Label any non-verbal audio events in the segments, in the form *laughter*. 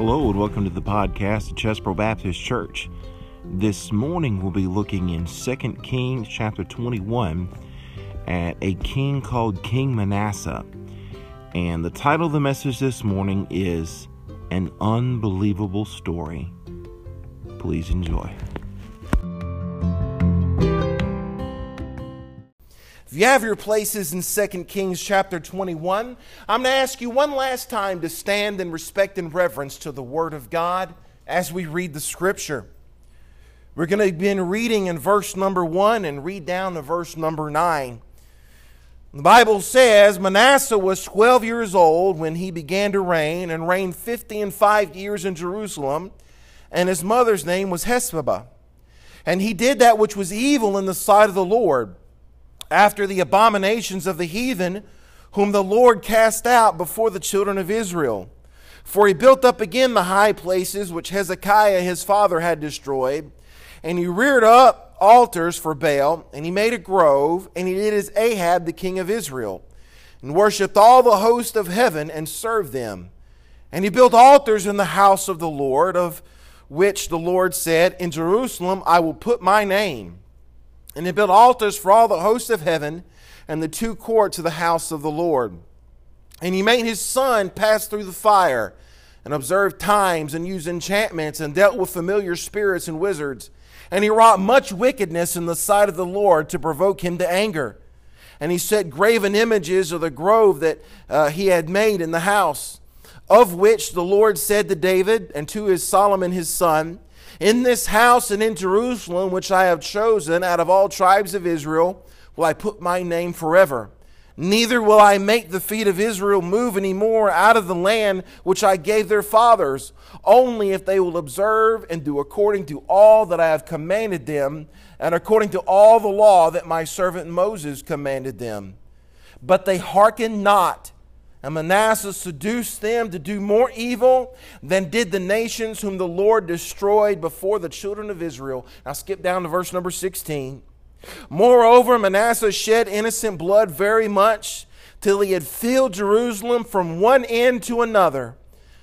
Hello and welcome to the podcast of Chesbro Baptist Church. This morning we'll be looking in 2 Kings chapter 21 at a king called King Manasseh. And the title of the message this morning is An Unbelievable Story. Please enjoy. If you have your places in 2 Kings chapter 21, I'm going to ask you one last time to stand in respect and reverence to the Word of God as we read the Scripture. We're going to begin reading in verse number 1 and read down to verse number 9. The Bible says Manasseh was 12 years old when he began to reign and reigned 50 and 5 years in Jerusalem, and his mother's name was Hepzibah. And he did that which was evil in the sight of the Lord after the abominations of the heathen, whom the Lord cast out before the children of Israel. For he built up again the high places which Hezekiah his father had destroyed, and he reared up altars for Baal, and he made a grove, and he did as Ahab the king of Israel, and worshipped all the host of heaven and served them. And he built altars in the house of the Lord, of which the Lord said, In Jerusalem I will put my name. And he built altars for all the hosts of heaven and the two courts of the house of the Lord. And he made his son pass through the fire and observed times and used enchantments and dealt with familiar spirits and wizards. And he wrought much wickedness in the sight of the Lord to provoke him to anger. And he set graven images of the grove that uh, he had made in the house, of which the Lord said to David and to his Solomon his son, in this house and in Jerusalem, which I have chosen out of all tribes of Israel, will I put my name forever. Neither will I make the feet of Israel move any more out of the land which I gave their fathers, only if they will observe and do according to all that I have commanded them, and according to all the law that my servant Moses commanded them. But they hearkened not and Manasseh seduced them to do more evil than did the nations whom the Lord destroyed before the children of Israel. Now skip down to verse number 16. Moreover, Manasseh shed innocent blood very much till he had filled Jerusalem from one end to another.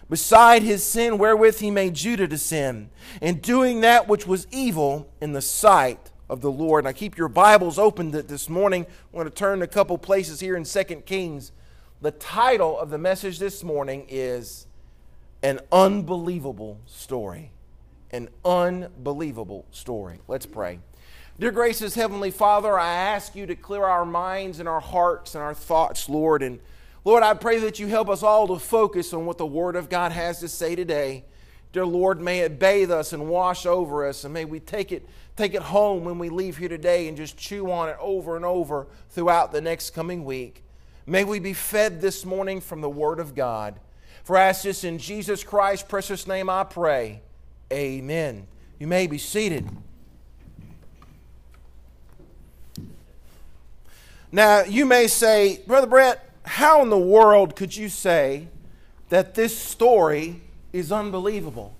Beside his sin wherewith he made Judah to sin, in doing that which was evil in the sight of the Lord. Now keep your Bibles open this morning. I want to turn a couple places here in 2 Kings the title of the message this morning is An Unbelievable Story. An Unbelievable Story. Let's pray. Dear gracious Heavenly Father, I ask you to clear our minds and our hearts and our thoughts, Lord. And Lord, I pray that you help us all to focus on what the Word of God has to say today. Dear Lord, may it bathe us and wash over us, and may we take it, take it home when we leave here today and just chew on it over and over throughout the next coming week. May we be fed this morning from the Word of God. For I ask this in Jesus Christ's precious name I pray. Amen. You may be seated. Now, you may say, Brother Brett, how in the world could you say that this story is unbelievable?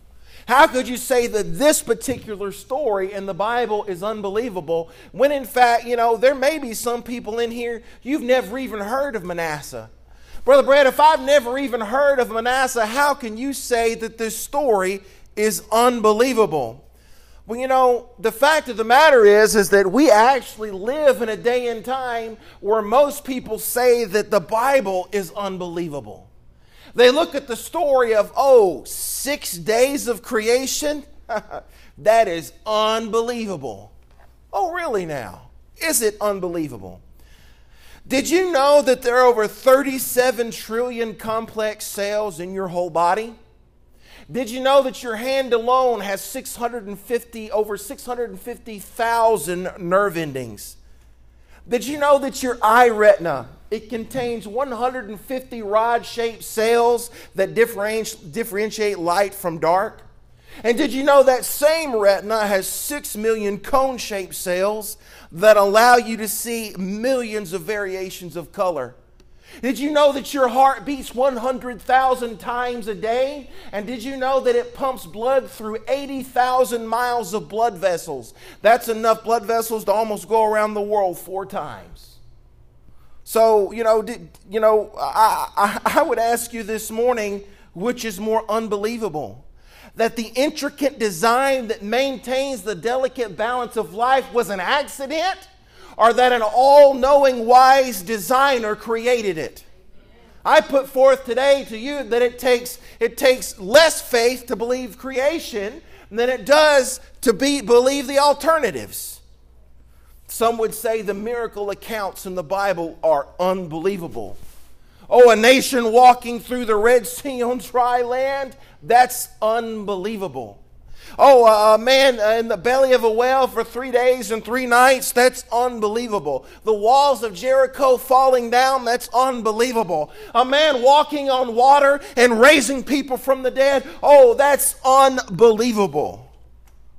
How could you say that this particular story in the Bible is unbelievable when, in fact, you know, there may be some people in here you've never even heard of Manasseh? Brother Brad, if I've never even heard of Manasseh, how can you say that this story is unbelievable? Well, you know, the fact of the matter is is that we actually live in a day and time where most people say that the Bible is unbelievable. They look at the story of, oh, six days of creation? *laughs* that is unbelievable. Oh, really now? Is it unbelievable? Did you know that there are over 37 trillion complex cells in your whole body? Did you know that your hand alone has 650 over 650,000 nerve endings? Did you know that your eye retina it contains 150 rod shaped cells that differentiate light from dark. And did you know that same retina has 6 million cone shaped cells that allow you to see millions of variations of color? Did you know that your heart beats 100,000 times a day? And did you know that it pumps blood through 80,000 miles of blood vessels? That's enough blood vessels to almost go around the world four times. So, you know, did, you know, I, I, I would ask you this morning which is more unbelievable? That the intricate design that maintains the delicate balance of life was an accident, or that an all knowing, wise designer created it? I put forth today to you that it takes, it takes less faith to believe creation than it does to be, believe the alternatives. Some would say the miracle accounts in the Bible are unbelievable. Oh, a nation walking through the Red Sea on dry land? That's unbelievable. Oh, a man in the belly of a whale for three days and three nights, that's unbelievable. The walls of Jericho falling down, that's unbelievable. A man walking on water and raising people from the dead, oh, that's unbelievable.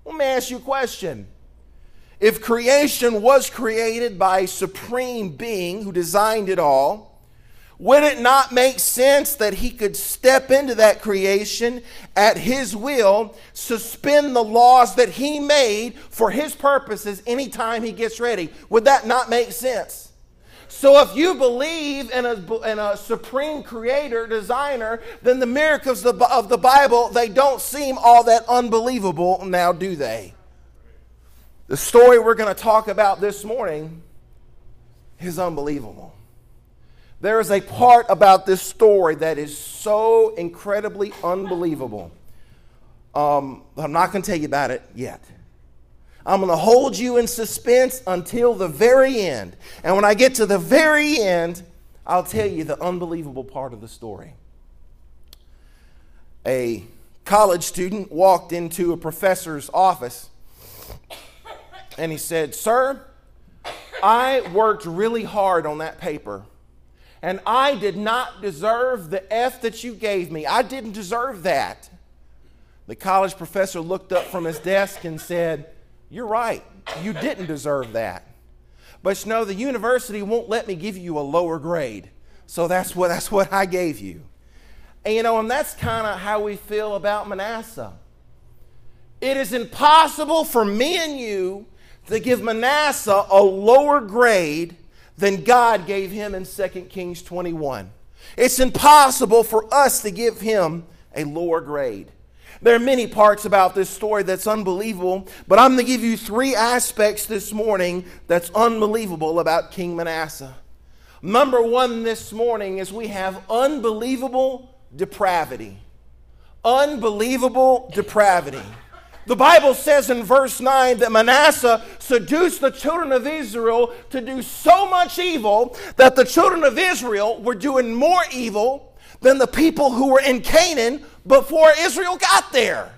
Let me ask you a question. If creation was created by a supreme being who designed it all, would it not make sense that he could step into that creation at his will, suspend the laws that he made for his purposes anytime he gets ready? Would that not make sense? So, if you believe in a, in a supreme creator, designer, then the miracles of the, of the Bible, they don't seem all that unbelievable now, do they? The story we're going to talk about this morning is unbelievable. There is a part about this story that is so incredibly unbelievable. Um, I'm not going to tell you about it yet. I'm going to hold you in suspense until the very end. And when I get to the very end, I'll tell you the unbelievable part of the story. A college student walked into a professor's office and he said, Sir, I worked really hard on that paper and I did not deserve the F that you gave me. I didn't deserve that. The college professor looked up from his desk and said, You're right, you didn't deserve that. But you know, the university won't let me give you a lower grade. So that's what, that's what I gave you. And you know, and that's kind of how we feel about Manasseh. It is impossible for me and you to give Manasseh a lower grade than God gave him in 2 Kings 21. It's impossible for us to give him a lower grade. There are many parts about this story that's unbelievable, but I'm going to give you three aspects this morning that's unbelievable about King Manasseh. Number one this morning is we have unbelievable depravity. Unbelievable depravity. The Bible says in verse 9 that Manasseh seduced the children of Israel to do so much evil that the children of Israel were doing more evil than the people who were in Canaan before Israel got there.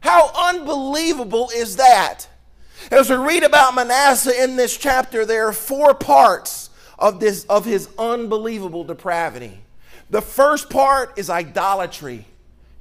How unbelievable is that? As we read about Manasseh in this chapter, there are four parts of, this, of his unbelievable depravity. The first part is idolatry.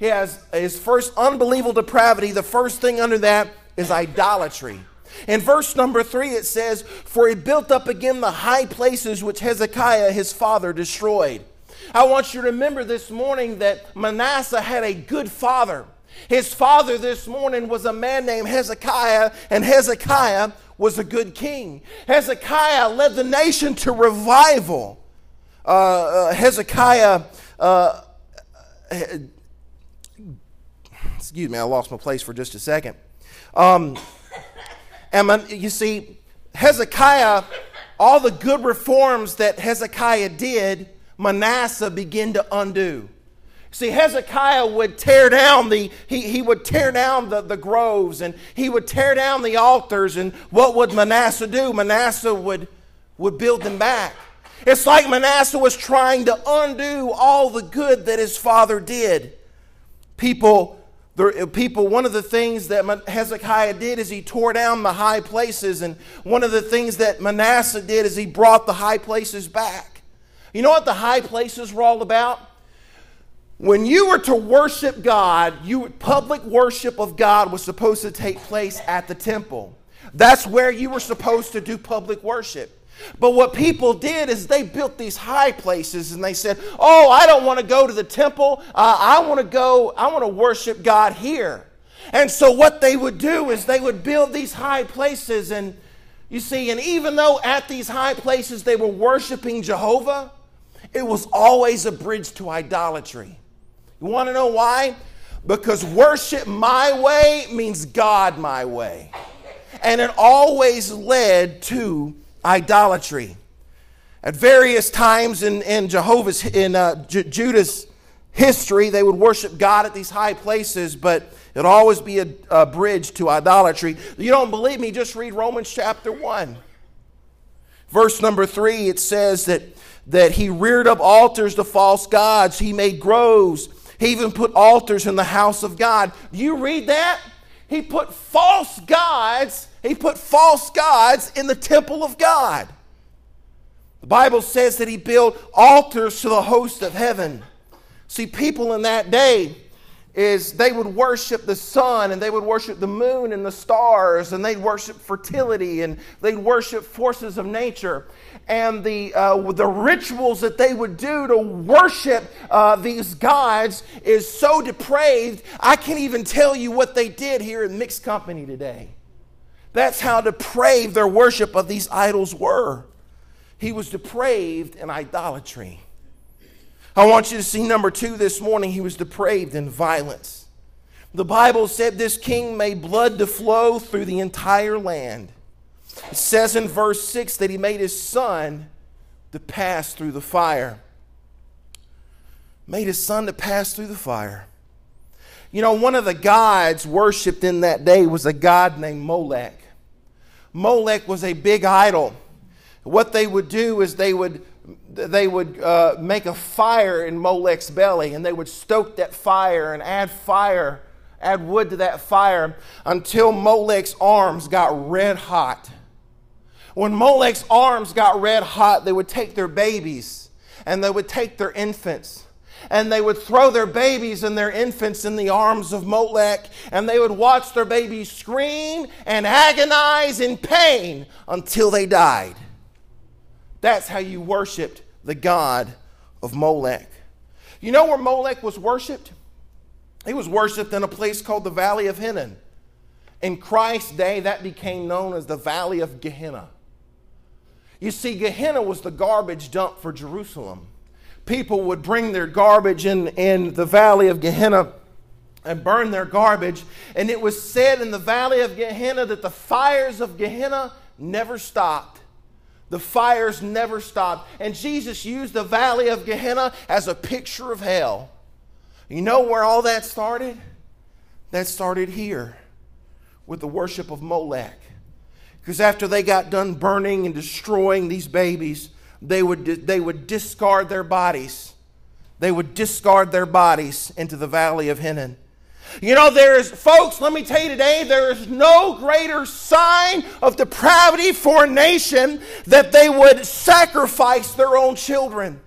He has his first unbelievable depravity. The first thing under that is idolatry. In verse number three, it says, For he built up again the high places which Hezekiah his father destroyed. I want you to remember this morning that Manasseh had a good father. His father this morning was a man named Hezekiah, and Hezekiah was a good king. Hezekiah led the nation to revival. Uh, uh, Hezekiah uh, excuse me, I lost my place for just a second. Um, and you see, Hezekiah, all the good reforms that Hezekiah did, Manasseh began to undo. See, Hezekiah would tear down the, he, he would tear down the, the groves and he would tear down the altars. And what would Manasseh do? Manasseh would, would build them back. It's like Manasseh was trying to undo all the good that his father did. People the uh, people, one of the things that Hezekiah did is he tore down the high places, and one of the things that Manasseh did is he brought the high places back. You know what the high places were all about? When you were to worship God, you public worship of God was supposed to take place at the temple. That's where you were supposed to do public worship. But what people did is they built these high places and they said, Oh, I don't want to go to the temple. Uh, I want to go, I want to worship God here. And so what they would do is they would build these high places. And you see, and even though at these high places they were worshiping Jehovah, it was always a bridge to idolatry. You want to know why? Because worship my way means God my way. And it always led to idolatry. At various times in, in Jehovah's, in uh, J- Judah's history, they would worship God at these high places, but it'd always be a, a bridge to idolatry. You don't believe me? Just read Romans chapter 1. Verse number 3, it says that, that he reared up altars to false gods, he made groves, he even put altars in the house of God. You read that? He put false gods, he put false gods in the temple of God. The Bible says that he built altars to the host of heaven. See, people in that day is they would worship the sun and they would worship the moon and the stars and they'd worship fertility and they'd worship forces of nature and the, uh, the rituals that they would do to worship uh, these gods is so depraved i can't even tell you what they did here in mixed company today that's how depraved their worship of these idols were he was depraved in idolatry. I want you to see number two this morning. He was depraved in violence. The Bible said this king made blood to flow through the entire land. It says in verse 6 that he made his son to pass through the fire. Made his son to pass through the fire. You know, one of the gods worshiped in that day was a god named Molech. Molech was a big idol. What they would do is they would they would uh, make a fire in Molech's belly, and they would stoke that fire and add fire, add wood to that fire until Molech's arms got red hot. When Molech's arms got red hot, they would take their babies and they would take their infants and they would throw their babies and their infants in the arms of Molech, and they would watch their babies scream and agonize in pain until they died. That's how you worshiped the god of Molech. You know where Molech was worshiped? He was worshiped in a place called the Valley of Hinnom. In Christ's day, that became known as the Valley of Gehenna. You see, Gehenna was the garbage dump for Jerusalem. People would bring their garbage in, in the Valley of Gehenna and burn their garbage. And it was said in the Valley of Gehenna that the fires of Gehenna never stopped the fires never stopped. And Jesus used the valley of Gehenna as a picture of hell. You know where all that started? That started here with the worship of Molech. Because after they got done burning and destroying these babies, they would, they would discard their bodies. They would discard their bodies into the valley of Hinnom. You know, there is, folks, let me tell you today, there is no greater sign of depravity for a nation that they would sacrifice their own children.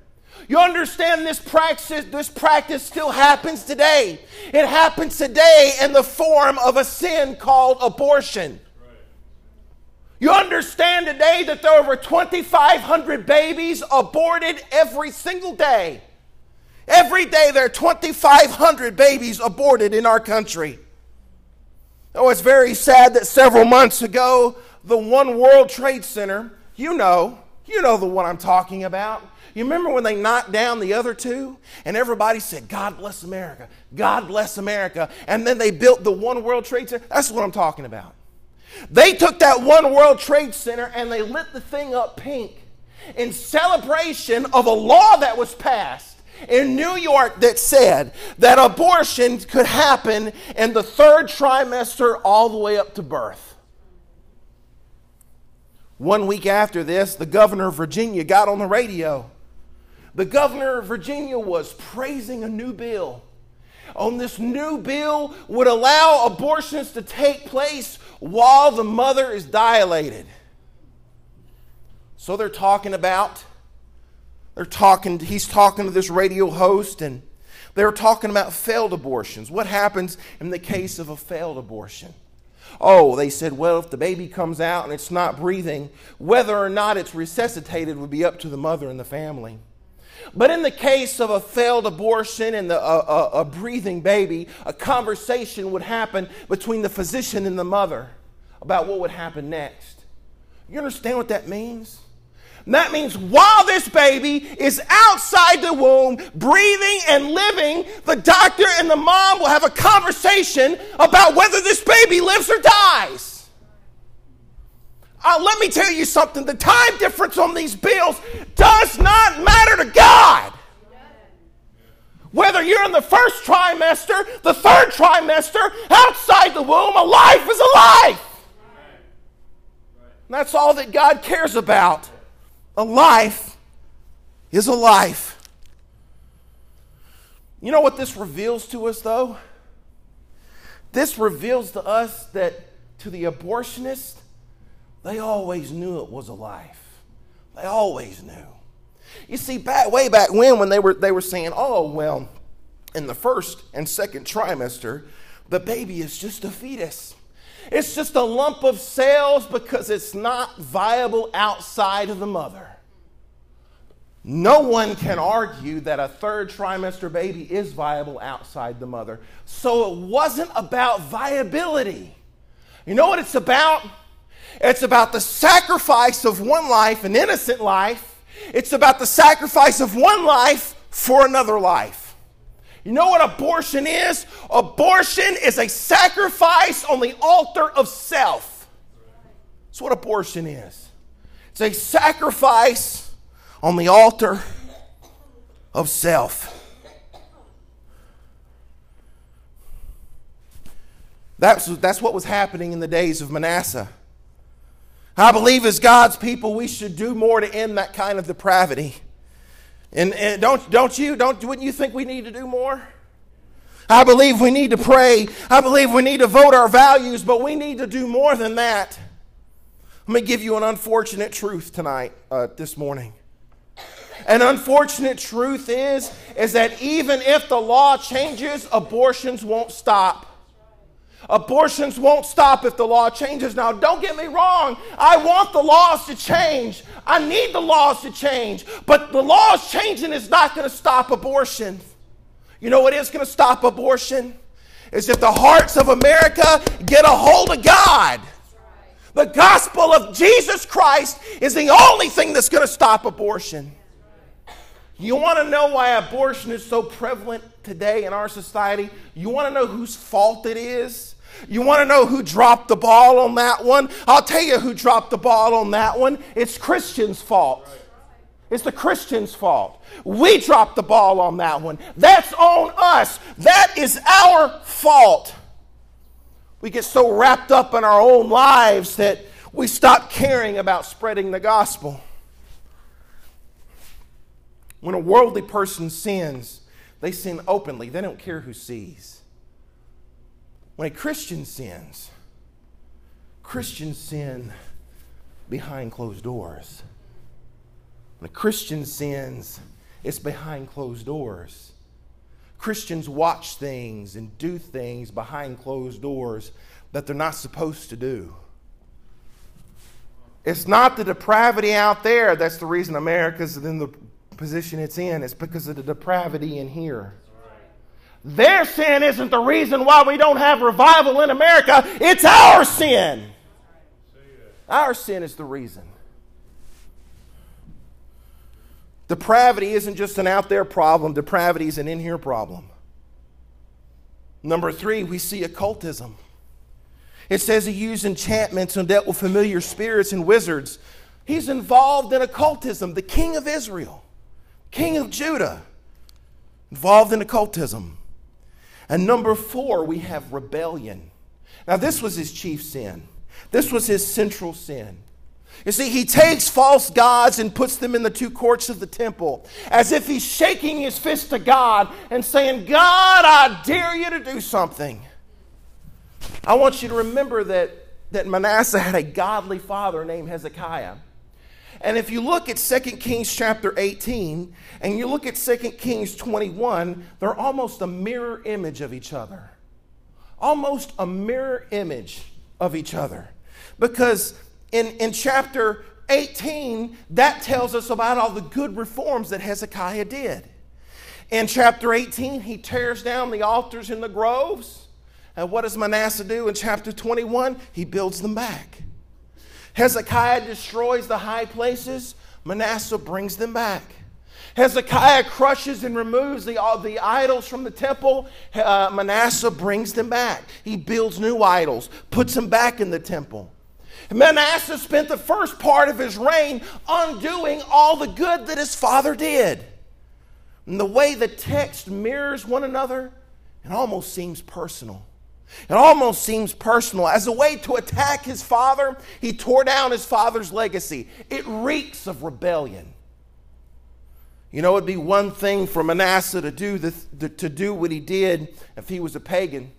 You understand this practice, this practice still happens today. It happens today in the form of a sin called abortion. You understand today that there are over 2,500 babies aborted every single day. Every day there are 2,500 babies aborted in our country. Oh, it's very sad that several months ago, the One World Trade Center, you know, you know the one I'm talking about. You remember when they knocked down the other two? And everybody said, God bless America, God bless America. And then they built the One World Trade Center. That's what I'm talking about. They took that One World Trade Center and they lit the thing up pink in celebration of a law that was passed in New York that said that abortion could happen in the third trimester all the way up to birth. One week after this, the governor of Virginia got on the radio. The governor of Virginia was praising a new bill. On this new bill would allow abortions to take place while the mother is dilated. So they're talking about they're talking, he's talking to this radio host, and they're talking about failed abortions. What happens in the case of a failed abortion? Oh, they said, well, if the baby comes out and it's not breathing, whether or not it's resuscitated would be up to the mother and the family. But in the case of a failed abortion and the, a, a breathing baby, a conversation would happen between the physician and the mother about what would happen next. You understand what that means? That means while this baby is outside the womb, breathing and living, the doctor and the mom will have a conversation about whether this baby lives or dies. Uh, let me tell you something the time difference on these bills does not matter to God. Whether you're in the first trimester, the third trimester, outside the womb, a life is a life. And that's all that God cares about. A life is a life. You know what this reveals to us, though? This reveals to us that to the abortionist, they always knew it was a life. They always knew. You see, back way back when, when they were they were saying, "Oh well, in the first and second trimester, the baby is just a fetus." It's just a lump of cells because it's not viable outside of the mother. No one can argue that a third trimester baby is viable outside the mother. So it wasn't about viability. You know what it's about? It's about the sacrifice of one life, an innocent life. It's about the sacrifice of one life for another life. You know what abortion is? Abortion is a sacrifice on the altar of self. That's what abortion is. It's a sacrifice on the altar of self. That's, that's what was happening in the days of Manasseh. I believe as God's people, we should do more to end that kind of depravity. And, and don't, don't you? Don't, wouldn't you think we need to do more? I believe we need to pray. I believe we need to vote our values, but we need to do more than that. Let me give you an unfortunate truth tonight, uh, this morning. An unfortunate truth is, is that even if the law changes, abortions won't stop. Abortions won't stop if the law changes. Now, don't get me wrong. I want the laws to change. I need the laws to change. But the laws changing is not going to stop abortion. You know what is going to stop abortion? Is if the hearts of America get a hold of God. The gospel of Jesus Christ is the only thing that's going to stop abortion. You want to know why abortion is so prevalent today in our society? You want to know whose fault it is? You want to know who dropped the ball on that one? I'll tell you who dropped the ball on that one. It's Christians' fault. It's the Christians' fault. We dropped the ball on that one. That's on us. That is our fault. We get so wrapped up in our own lives that we stop caring about spreading the gospel. When a worldly person sins, they sin openly, they don't care who sees. When a Christian sins, Christians sin behind closed doors. When a Christian sins, it's behind closed doors. Christians watch things and do things behind closed doors that they're not supposed to do. It's not the depravity out there that's the reason America's in the position it's in, it's because of the depravity in here. Their sin isn't the reason why we don't have revival in America, it's our sin. Our sin is the reason. Depravity isn't just an out there problem, depravity is an in here problem. Number three, we see occultism. It says he used enchantments and dealt with familiar spirits and wizards. He's involved in occultism, the king of Israel, king of Judah, involved in occultism. And number four, we have rebellion. Now, this was his chief sin, this was his central sin. You see, he takes false gods and puts them in the two courts of the temple as if he's shaking his fist to God and saying, God, I dare you to do something. I want you to remember that, that Manasseh had a godly father named Hezekiah. And if you look at 2 Kings chapter 18 and you look at 2 Kings 21, they're almost a mirror image of each other. Almost a mirror image of each other. Because in, in chapter 18, that tells us about all the good reforms that Hezekiah did. In chapter 18, he tears down the altars in the groves. And what does Manasseh do in chapter 21? He builds them back. Hezekiah destroys the high places. Manasseh brings them back. Hezekiah crushes and removes the, all the idols from the temple. Uh, Manasseh brings them back. He builds new idols, puts them back in the temple. Manasseh spent the first part of his reign undoing all the good that his father did. And the way the text mirrors one another, it almost seems personal. It almost seems personal. As a way to attack his father, he tore down his father's legacy. It reeks of rebellion. You know, it'd be one thing for Manasseh to do, the, to do what he did if he was a pagan.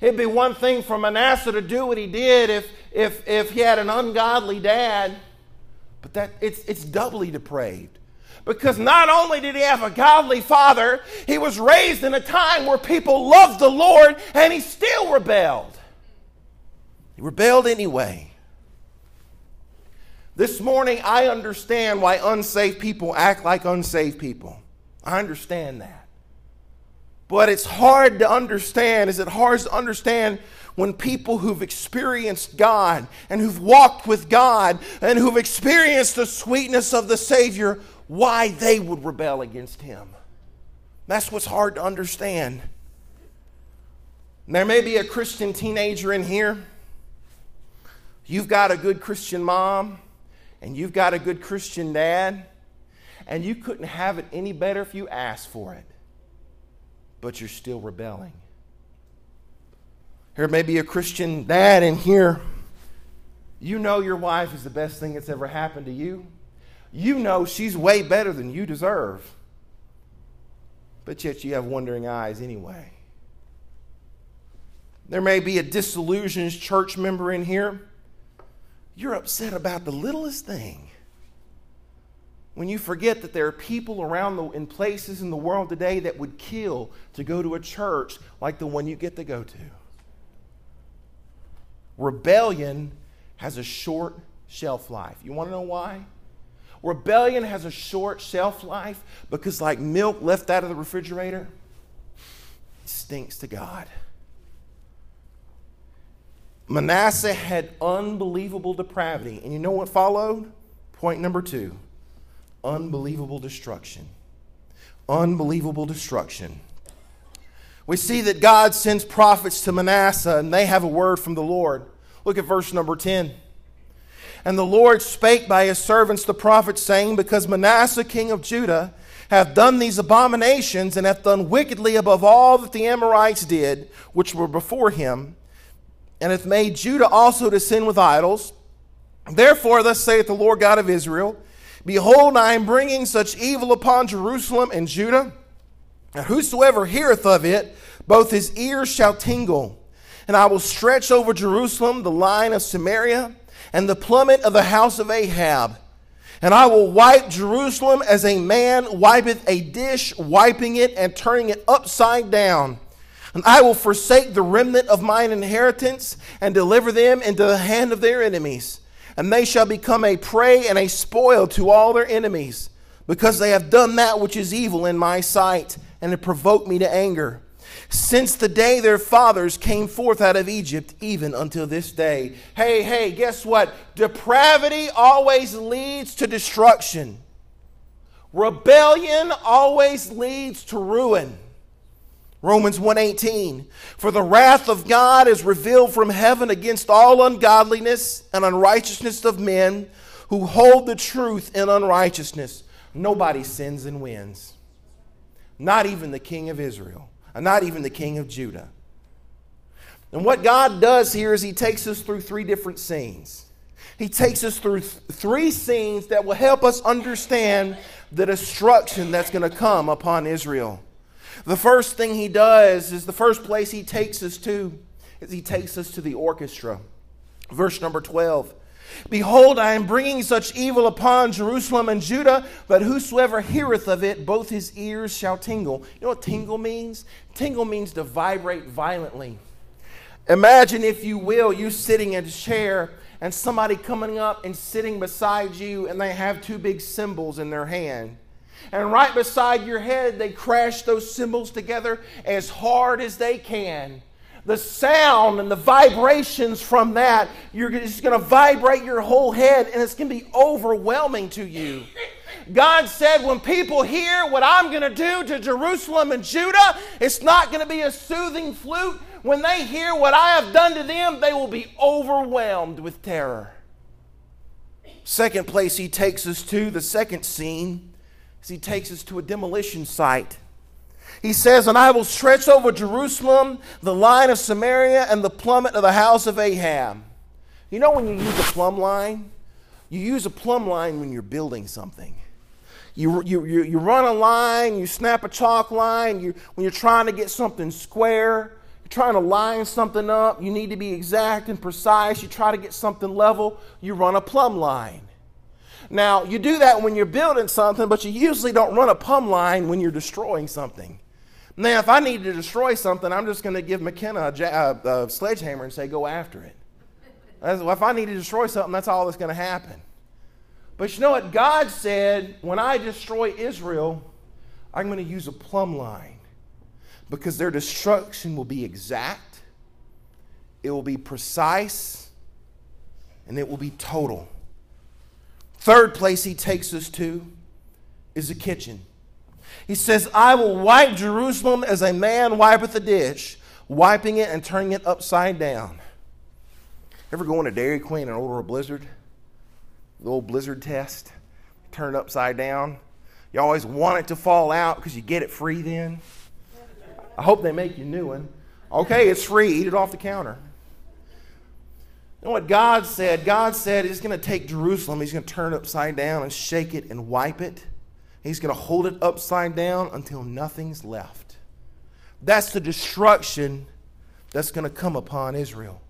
It'd be one thing for Manasseh to do what he did if, if, if he had an ungodly dad, but that, it's, it's doubly depraved. Because not only did he have a godly father, he was raised in a time where people loved the Lord and he still rebelled. He rebelled anyway. This morning, I understand why unsaved people act like unsaved people. I understand that. But it's hard to understand. Is it hard to understand when people who've experienced God and who've walked with God and who've experienced the sweetness of the Savior, why they would rebel against Him? That's what's hard to understand. There may be a Christian teenager in here. You've got a good Christian mom, and you've got a good Christian dad, and you couldn't have it any better if you asked for it but you're still rebelling. There may be a Christian dad in here. You know your wife is the best thing that's ever happened to you. You know she's way better than you deserve. But yet you have wondering eyes anyway. There may be a disillusioned church member in here. You're upset about the littlest thing when you forget that there are people around the, in places in the world today that would kill to go to a church like the one you get to go to. Rebellion has a short shelf life. You want to know why? Rebellion has a short shelf life because, like milk left out of the refrigerator, it stinks to God. Manasseh had unbelievable depravity. And you know what followed? Point number two unbelievable destruction. Unbelievable destruction. We see that God sends prophets to Manasseh and they have a word from the Lord. Look at verse number 10. And the Lord spake by his servants the prophets, saying, Because Manasseh king of Judah hath done these abominations, and hath done wickedly above all that the Amorites did, which were before him, and hath made Judah also to sin with idols. Therefore, thus saith the Lord God of Israel, Behold, I am bringing such evil upon Jerusalem and Judah, and whosoever heareth of it, both his ears shall tingle. And I will stretch over Jerusalem the line of Samaria and the plummet of the house of Ahab. And I will wipe Jerusalem as a man wipeth a dish, wiping it and turning it upside down. And I will forsake the remnant of mine inheritance and deliver them into the hand of their enemies and they shall become a prey and a spoil to all their enemies, because they have done that which is evil in my sight, and have provoked me to anger. Since the day their fathers came forth out of Egypt, even until this day. Hey, hey, guess what? Depravity always leads to destruction. Rebellion always leads to ruin. Romans 1:18 For the wrath of God is revealed from heaven against all ungodliness and unrighteousness of men who hold the truth in unrighteousness. Nobody sins and wins. Not even the king of Israel, not even the king of Judah. And what God does here is he takes us through three different scenes. He takes us through th- three scenes that will help us understand the destruction that's going to come upon Israel. The first thing he does is the first place he takes us to is he takes us to the orchestra. Verse number 12. Behold, I am bringing such evil upon Jerusalem and Judah that whosoever heareth of it, both his ears shall tingle. You know what tingle means? Tingle means to vibrate violently. Imagine, if you will, you sitting in a chair and somebody coming up and sitting beside you, and they have two big cymbals in their hand. And right beside your head, they crash those cymbals together as hard as they can. The sound and the vibrations from that, you're just going to vibrate your whole head and it's going to be overwhelming to you. God said, when people hear what I'm going to do to Jerusalem and Judah, it's not going to be a soothing flute. When they hear what I have done to them, they will be overwhelmed with terror. Second place he takes us to, the second scene, is he takes us to a demolition site. He says, And I will stretch over Jerusalem the line of Samaria and the plummet of the house of Ahab. You know when you use a plumb line? You use a plumb line when you're building something. You, you, you, you run a line, you snap a chalk line, you, when you're trying to get something square, you're trying to line something up, you need to be exact and precise, you try to get something level, you run a plumb line. Now, you do that when you're building something, but you usually don't run a plumb line when you're destroying something. Now, if I need to destroy something, I'm just going to give McKenna a, a, sledgehammer and say, go after it. well, if I need to destroy something, that's all that's going to happen. But you know what? God said, when I destroy Israel, I'm going to use a plumb line because their destruction will be exact, it will be precise, and it will be total. Third place he takes us to is the kitchen. He says, I will wipe Jerusalem as a man wipeth a dish, wiping it and turning it upside down. Ever go into Dairy Queen and order a blizzard? The old blizzard test? Turn it upside down. You always want it to fall out because you get it free then. I hope they make you a new one. Okay, it's free. Eat it off the counter. You know what God said? God said He's going to take Jerusalem, He's going to turn it upside down and shake it and wipe it. He's going to hold it upside down until nothing's left. That's the destruction that's going to come upon Israel.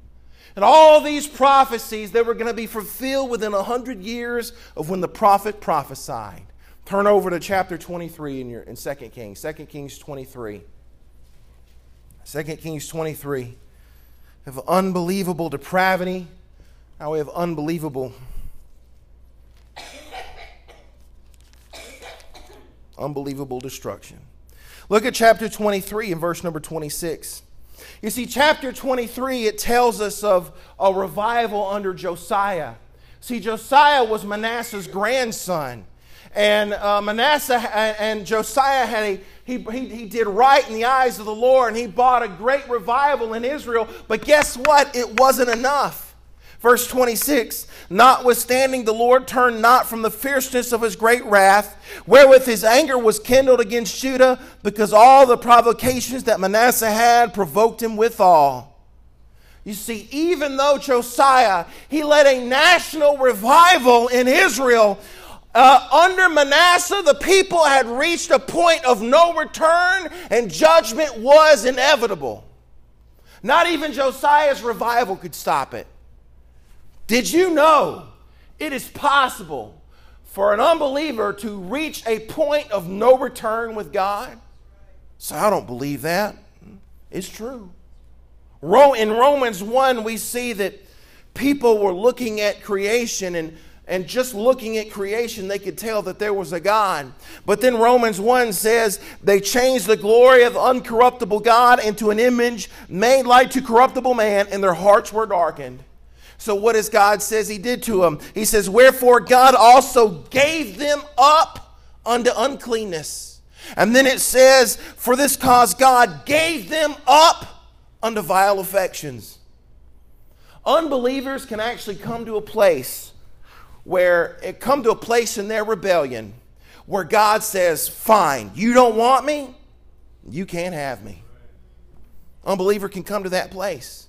And all these prophecies, that were going to be fulfilled within a hundred years of when the prophet prophesied. Turn over to chapter 23 in, your, in 2 Kings. 2 Kings 23. 2 Kings 23. We have unbelievable depravity. Now we have unbelievable unbelievable destruction. Look at chapter 23 and verse number 26. You see, chapter 23, it tells us of a revival under Josiah. See, Josiah was Manasseh's grandson. And uh, Manasseh and Josiah had a, he, he, he did right in the eyes of the Lord, and he brought a great revival in Israel. But guess what? It wasn't enough. Verse 26 Notwithstanding, the Lord turned not from the fierceness of his great wrath, wherewith his anger was kindled against Judah, because all the provocations that Manasseh had provoked him withal. You see, even though Josiah, he led a national revival in Israel, uh, under Manasseh, the people had reached a point of no return and judgment was inevitable. Not even Josiah's revival could stop it. Did you know it is possible for an unbeliever to reach a point of no return with God? So I don't believe that. It's true. In Romans 1, we see that people were looking at creation and and just looking at creation, they could tell that there was a God. But then Romans 1 says they changed the glory of uncorruptible God into an image made like to corruptible man, and their hearts were darkened. So, what does God says He did to them? He says, Wherefore God also gave them up unto uncleanness. And then it says, For this cause God gave them up unto vile affections. Unbelievers can actually come to a place where it come to a place in their rebellion where God says, Fine, you don't want me, you can't have me. Unbeliever can come to that place.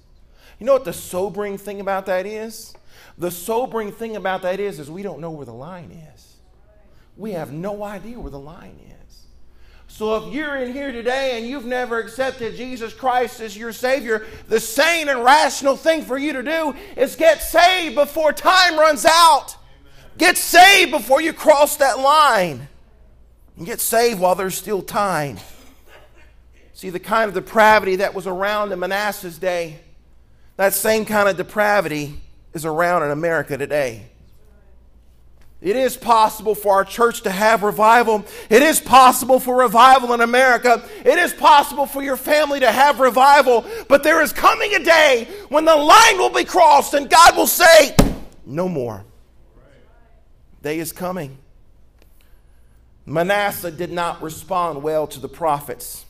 You know what the sobering thing about that is? The sobering thing about that is, is we don't know where the line is. We have no idea where the line is. So if you're in here today and you've never accepted Jesus Christ as your Savior, the sane and rational thing for you to do is get saved before time runs out. Get saved before you cross that line. And get saved while there's still time. See, the kind of depravity that was around in Manasseh's day that same kind of depravity is around in America today. It is possible for our church to have revival. It is possible for revival in America. It is possible for your family to have revival. But there is coming a day when the line will be crossed and God will say, No more. Day is coming. Manasseh did not respond well to the prophets.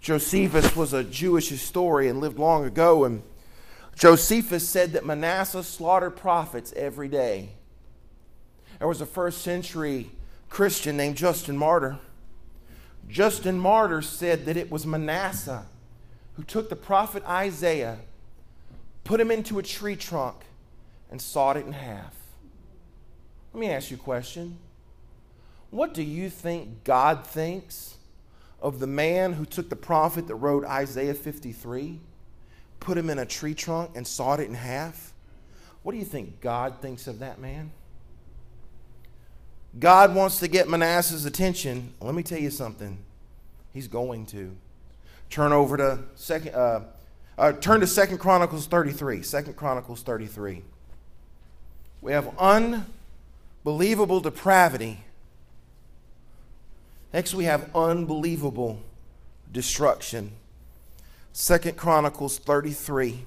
Josephus was a Jewish historian, and lived long ago, and Josephus said that Manasseh slaughtered prophets every day. There was a first century Christian named Justin Martyr. Justin Martyr said that it was Manasseh who took the prophet Isaiah, put him into a tree trunk, and sawed it in half. Let me ask you a question. What do you think God thinks of the man who took the prophet that wrote Isaiah 53, put him in a tree trunk, and sawed it in half? What do you think God thinks of that man? God wants to get Manasseh's attention. Let me tell you something. He's going to. Turn over to second uh, uh, turn to Second Chronicles 33. Second Chronicles 33. We have unbelievable depravity. Next we have unbelievable destruction. Second Chronicles 33.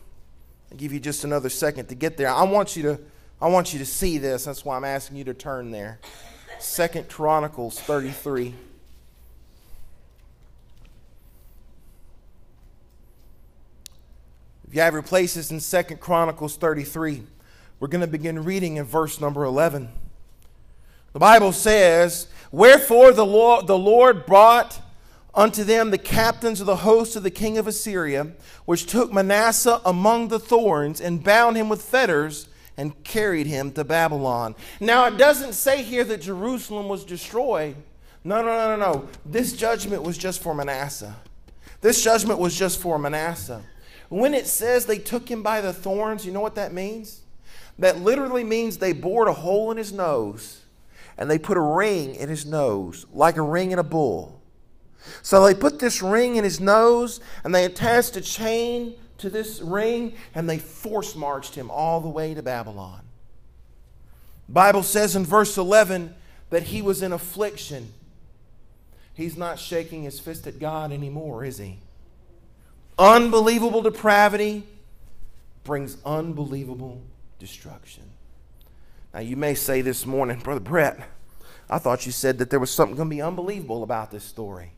I'll give you just another second to get there. I want you to I want you to see this. That's why I'm asking you to turn there. Second Chronicles 33. If you have your places in Second Chronicles 33, we're going to begin reading in verse number 11. The Bible says, Wherefore the Lord, the Lord brought unto them the captains of the host of the king of Assyria, which took Manasseh among the thorns and bound him with fetters and carried him to Babylon. Now, it doesn't say here that Jerusalem was destroyed. No, no, no, no, no. This judgment was just for Manasseh. This judgment was just for Manasseh. When it says they took him by the thorns, you know what that means? That literally means they bored a hole in his nose and they put a ring in his nose, like a ring in a bull. So they put this ring in his nose and they attached a chain to this ring and they force marched him all the way to Babylon. Bible says in verse 11 that he was in affliction. He's not shaking his fist at God anymore, is he? Unbelievable depravity brings unbelievable destruction. Now, you may say this morning, Brother Brett, I thought you said that there was something going to be unbelievable about this story.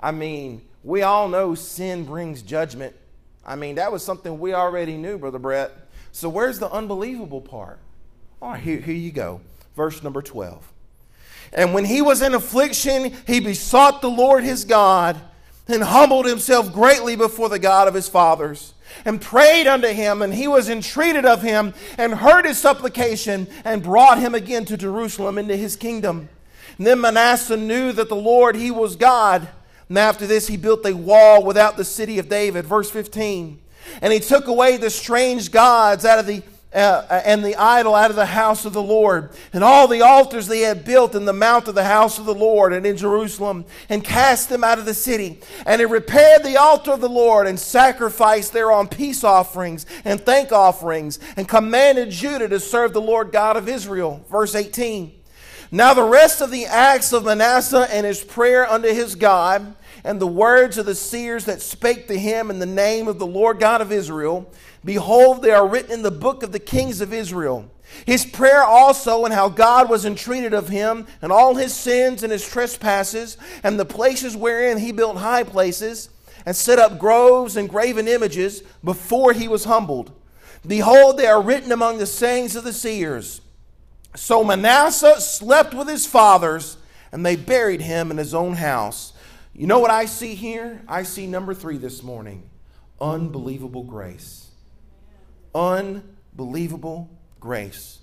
I mean, we all know sin brings judgment I mean, that was something we already knew, Brother Brett. So where's the unbelievable part? All right, here, here you go. Verse number 12. And when he was in affliction, he besought the Lord his God and humbled himself greatly before the God of his fathers and prayed unto him, and he was entreated of him and heard his supplication and brought him again to Jerusalem into his kingdom. And then Manasseh knew that the Lord, he was God and after this, he built a wall without the city of David. Verse 15. And he took away the strange gods out of the uh, and the idol out of the house of the Lord, and all the altars they had built in the mount of the house of the Lord and in Jerusalem, and cast them out of the city. And he repaired the altar of the Lord, and sacrificed thereon peace offerings and thank offerings, and commanded Judah to serve the Lord God of Israel. Verse 18. Now the rest of the acts of Manasseh and his prayer unto his God, and the words of the seers that spake to him in the name of the Lord God of Israel, behold, they are written in the book of the kings of Israel. His prayer also, and how God was entreated of him, and all his sins and his trespasses, and the places wherein he built high places, and set up groves and graven images before he was humbled. Behold, they are written among the sayings of the seers. So Manasseh slept with his fathers, and they buried him in his own house. You know what I see here? I see number three this morning unbelievable grace. Unbelievable grace.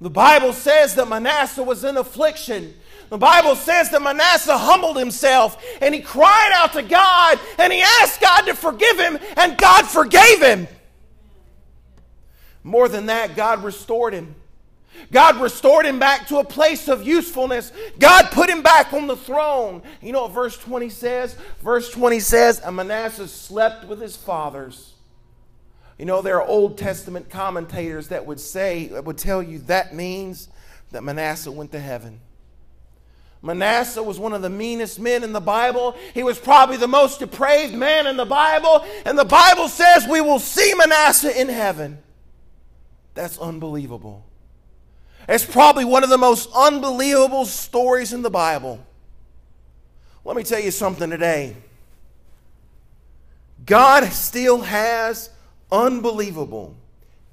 The Bible says that Manasseh was in affliction. The Bible says that Manasseh humbled himself and he cried out to God and he asked God to forgive him, and God forgave him. More than that, God restored him. God restored him back to a place of usefulness. God put him back on the throne. You know what verse 20 says? Verse 20 says, And Manasseh slept with his fathers. You know, there are Old Testament commentators that would say, that would tell you that means that Manasseh went to heaven. Manasseh was one of the meanest men in the Bible. He was probably the most depraved man in the Bible. And the Bible says we will see Manasseh in heaven. That's unbelievable. It's probably one of the most unbelievable stories in the Bible. Let me tell you something today. God still has unbelievable,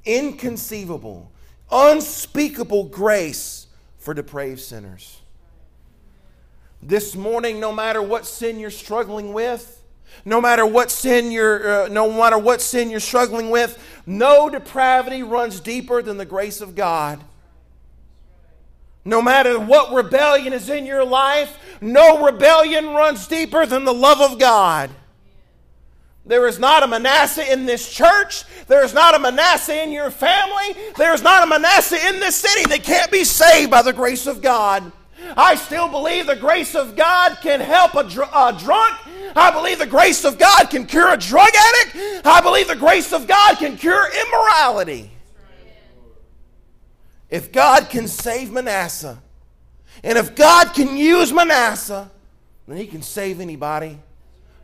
inconceivable, unspeakable grace for depraved sinners. This morning, no matter what sin you're struggling with, no matter what sin you're, uh, no matter what sin you're struggling with, no depravity runs deeper than the grace of God. No matter what rebellion is in your life, no rebellion runs deeper than the love of God. There is not a Manasseh in this church. There is not a Manasseh in your family. There is not a Manasseh in this city that can't be saved by the grace of God. I still believe the grace of God can help a, dr- a drunk. I believe the grace of God can cure a drug addict. I believe the grace of God can cure immorality. If God can save Manasseh, and if God can use Manasseh, then He can save anybody,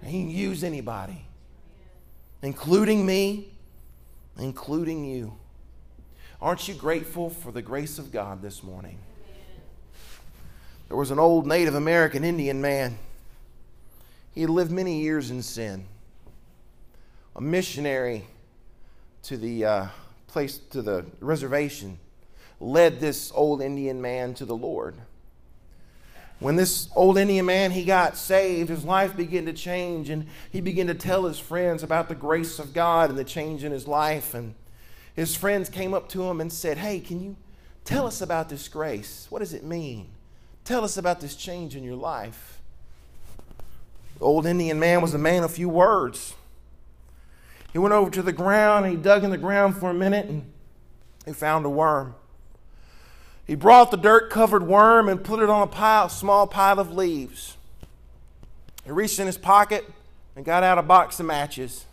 and He can use anybody, including me, including you. Aren't you grateful for the grace of God this morning? There was an old Native American Indian man. He had lived many years in sin. A missionary to the uh, place, to the reservation, led this old Indian man to the Lord. When this old Indian man he got saved, his life began to change, and he began to tell his friends about the grace of God and the change in his life. And his friends came up to him and said, "Hey, can you tell us about this grace? What does it mean?" Tell us about this change in your life. The old Indian man was a man of few words. He went over to the ground and he dug in the ground for a minute and he found a worm. He brought the dirt covered worm and put it on a pile, small pile of leaves. He reached in his pocket and got out a box of matches.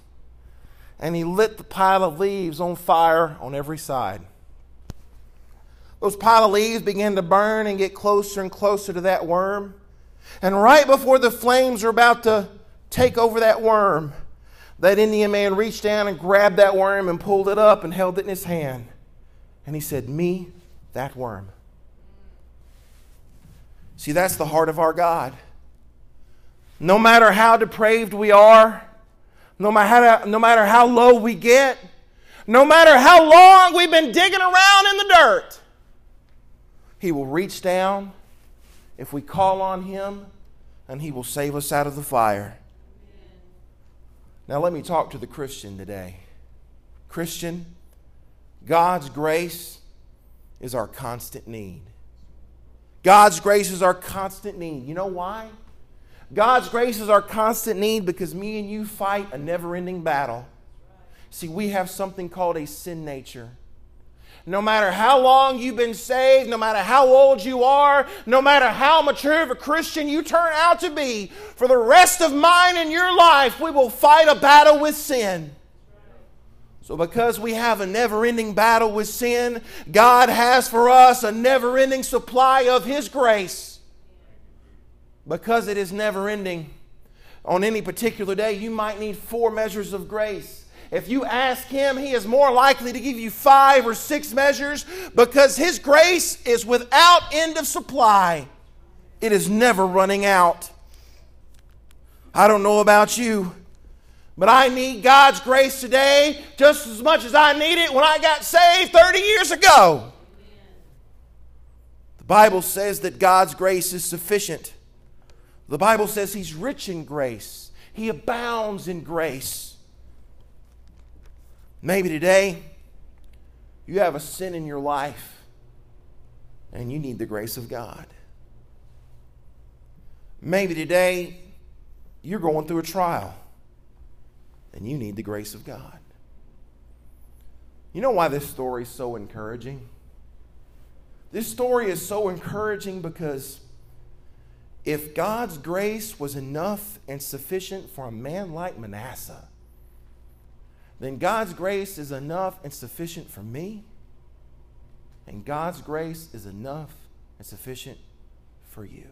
And he lit the pile of leaves on fire on every side. Those pile of leaves began to burn and get closer and closer to that worm. And right before the flames were about to take over that worm, that Indian man reached down and grabbed that worm and pulled it up and held it in his hand. And he said, Me, that worm. See, that's the heart of our God. No matter how depraved we are, no matter how, no matter how low we get, no matter how long we've been digging around in the dirt, he will reach down if we call on Him, and He will save us out of the fire. Now, let me talk to the Christian today. Christian, God's grace is our constant need. God's grace is our constant need. You know why? God's grace is our constant need because me and you fight a never ending battle. See, we have something called a sin nature no matter how long you've been saved, no matter how old you are, no matter how mature of a Christian you turn out to be, for the rest of mine in your life, we will fight a battle with sin. So, because we have a never ending battle with sin, God has for us a never ending supply of His grace. Because it is never ending, on any particular day, you might need four measures of grace. If you ask Him, He is more likely to give you five or six measures because His grace is without end of supply. It is never running out. I don't know about you, but I need God's grace today just as much as I need it when I got saved 30 years ago. The Bible says that God's grace is sufficient. The Bible says He's rich in grace, He abounds in grace. Maybe today you have a sin in your life and you need the grace of God. Maybe today you're going through a trial and you need the grace of God. You know why this story is so encouraging? This story is so encouraging because if God's grace was enough and sufficient for a man like Manasseh, then God's grace is enough and sufficient for me. And God's grace is enough and sufficient for you.